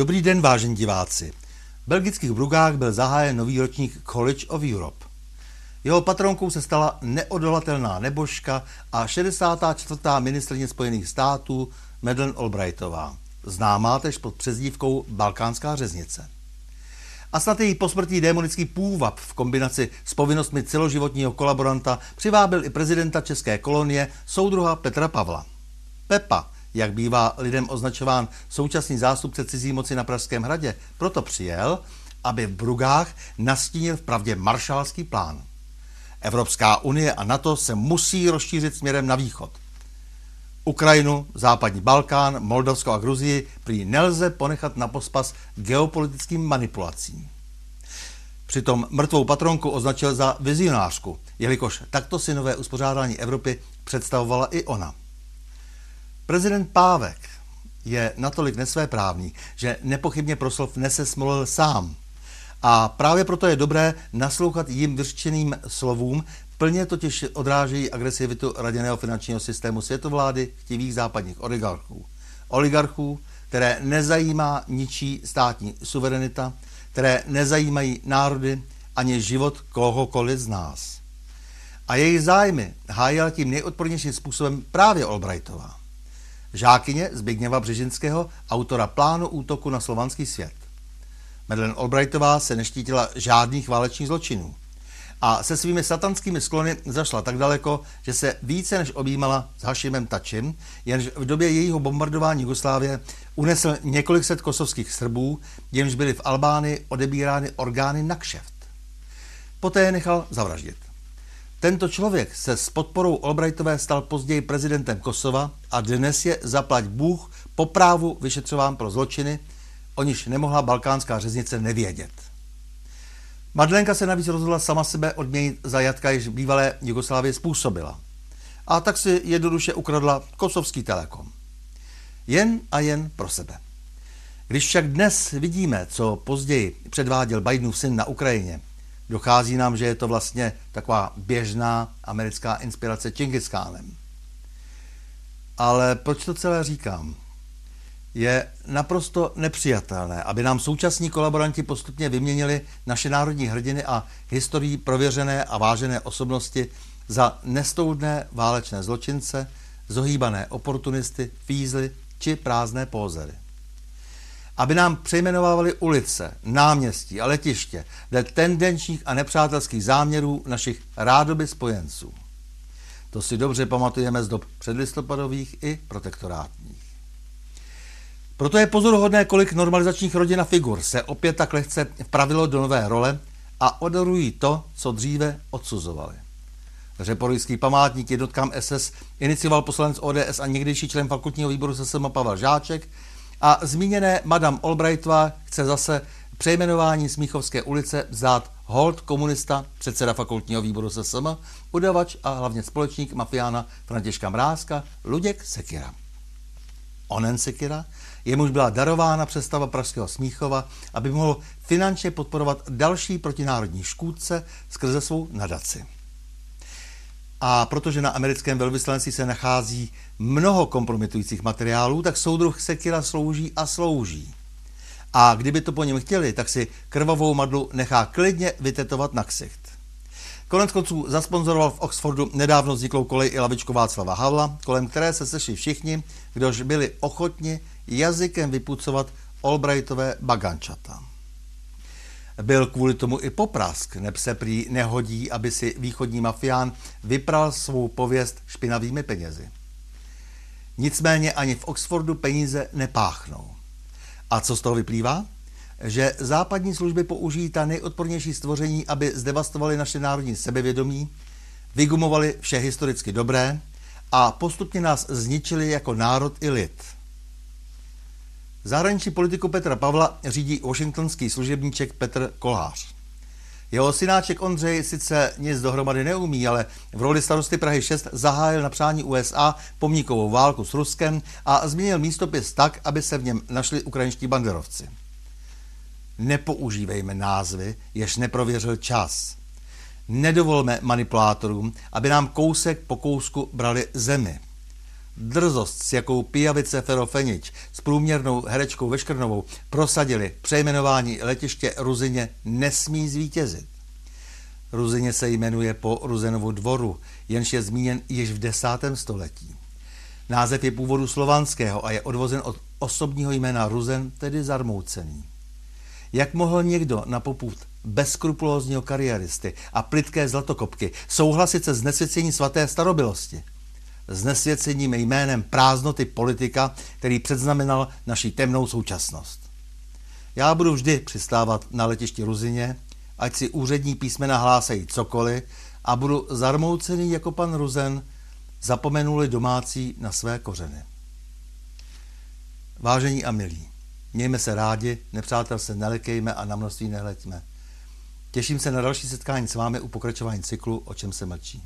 Dobrý den, vážení diváci. V belgických Brugách byl zahájen nový ročník College of Europe. Jeho patronkou se stala neodolatelná nebožka a 64. ministrně Spojených států Madeleine Albrightová, známá tež pod přezdívkou Balkánská řeznice. A snad její posmrtný démonický půvab v kombinaci s povinnostmi celoživotního kolaboranta přivábil i prezidenta české kolonie soudruha Petra Pavla. Pepa, jak bývá lidem označován současný zástupce cizí moci na Pražském hradě, proto přijel, aby v Brugách nastínil v pravdě maršálský plán. Evropská unie a NATO se musí rozšířit směrem na východ. Ukrajinu, západní Balkán, Moldavsko a Gruzii prý nelze ponechat na pospas geopolitickým manipulacím. Přitom mrtvou patronku označil za vizionářku, jelikož takto si nové uspořádání Evropy představovala i ona. Prezident Pávek je natolik nesvéprávný, že nepochybně proslov nese smolil sám. A právě proto je dobré naslouchat jim vyřčeným slovům, plně totiž odrážejí agresivitu raděného finančního systému světovlády chtivých západních oligarchů. Oligarchů, které nezajímá ničí státní suverenita, které nezajímají národy ani život kohokoliv z nás. A jejich zájmy hájila tím nejodpornějším způsobem právě Albrightová žákyně Zbigněva Břežinského, autora plánu útoku na slovanský svět. Madeleine Albrightová se neštítila žádných válečných zločinů a se svými satanskými sklony zašla tak daleko, že se více než objímala s Hašimem Tačem, jenž v době jejího bombardování Jugoslávie unesl několik set kosovských Srbů, jimž byly v Albánii odebírány orgány na kšeft. Poté je nechal zavraždit. Tento člověk se s podporou Albrightové stal později prezidentem Kosova a dnes je zaplať Bůh po právu vyšetřován pro zločiny, o niž nemohla balkánská řeznice nevědět. Madlenka se navíc rozhodla sama sebe odměnit za jatka, již bývalé Jugoslávie způsobila. A tak si jednoduše ukradla kosovský telekom. Jen a jen pro sebe. Když však dnes vidíme, co později předváděl Bidenův syn na Ukrajině, dochází nám, že je to vlastně taková běžná americká inspirace Čingiskánem. Ale proč to celé říkám? Je naprosto nepřijatelné, aby nám současní kolaboranti postupně vyměnili naše národní hrdiny a historii prověřené a vážené osobnosti za nestoudné válečné zločince, zohýbané oportunisty, fízly či prázdné pózery aby nám přejmenovávali ulice, náměstí a letiště dle tendenčních a nepřátelských záměrů našich rádoby spojenců. To si dobře pamatujeme z dob předlistopadových i protektorátních. Proto je pozoruhodné, kolik normalizačních rodin a figur se opět tak lehce vpravilo do nové role a odorují to, co dříve odsuzovali. Řeporyský památník jednotkám SS inicioval poslanec ODS a někdejší člen fakultního výboru SSM Pavel Žáček, a zmíněné Madame Albrightová chce zase přejmenování Smíchovské ulice vzát hold komunista, předseda fakultního výboru SSM, udavač a hlavně společník mafiána Františka Mrázka, Luděk Sekira. Onen Sekira, jemuž byla darována představa Pražského Smíchova, aby mohl finančně podporovat další protinárodní škůdce skrze svou nadaci. A protože na americkém velvyslanci se nachází mnoho kompromitujících materiálů, tak soudruh Sekira slouží a slouží. A kdyby to po něm chtěli, tak si krvavou madlu nechá klidně vytetovat na ksicht. Konec konců zasponzoroval v Oxfordu nedávno vzniklou kolej i lavičku Václava Havla, kolem které se sešli všichni, kdož byli ochotni jazykem vypucovat Albrightové bagančata. Byl kvůli tomu i poprask, neb se prý nehodí, aby si východní mafián vypral svou pověst špinavými penězi. Nicméně ani v Oxfordu peníze nepáchnou. A co z toho vyplývá? Že západní služby použijí ta nejodpornější stvoření, aby zdevastovali naše národní sebevědomí, vygumovali vše historicky dobré a postupně nás zničili jako národ i lid. Zahraniční politiku Petra Pavla řídí washingtonský služebníček Petr Kolář. Jeho synáček Ondřej sice nic dohromady neumí, ale v roli starosty Prahy 6 zahájil na přání USA pomníkovou válku s Ruskem a změnil místopis tak, aby se v něm našli ukrajinští banderovci. Nepoužívejme názvy, jež neprověřil čas. Nedovolme manipulátorům, aby nám kousek po kousku brali zemi. Drzost, s jakou Pijavice Ferofenič s průměrnou herečkou Veškrnovou prosadili přejmenování letiště Ruzině nesmí zvítězit. Ruzině se jmenuje po Ruzenovu dvoru, jenž je zmíněn již v desátém století. Název je původu slovanského a je odvozen od osobního jména Ruzen, tedy zarmoucený. Jak mohl někdo na poput bezskrupulózního kariéristy a plitké zlatokopky souhlasit se znesvěcením svaté starobilosti? Znesvěcením jménem prázdnoty politika, který předznamenal naší temnou současnost. Já budu vždy přistávat na letišti Ruzině, ať si úřední písmena hlásají cokoliv a budu zarmoucený jako pan Ruzen, zapomenuli domácí na své kořeny. Vážení a milí, mějme se rádi, nepřátel se nelekejme a na množství nehleďme. Těším se na další setkání s vámi u pokračování cyklu O čem se mlčí.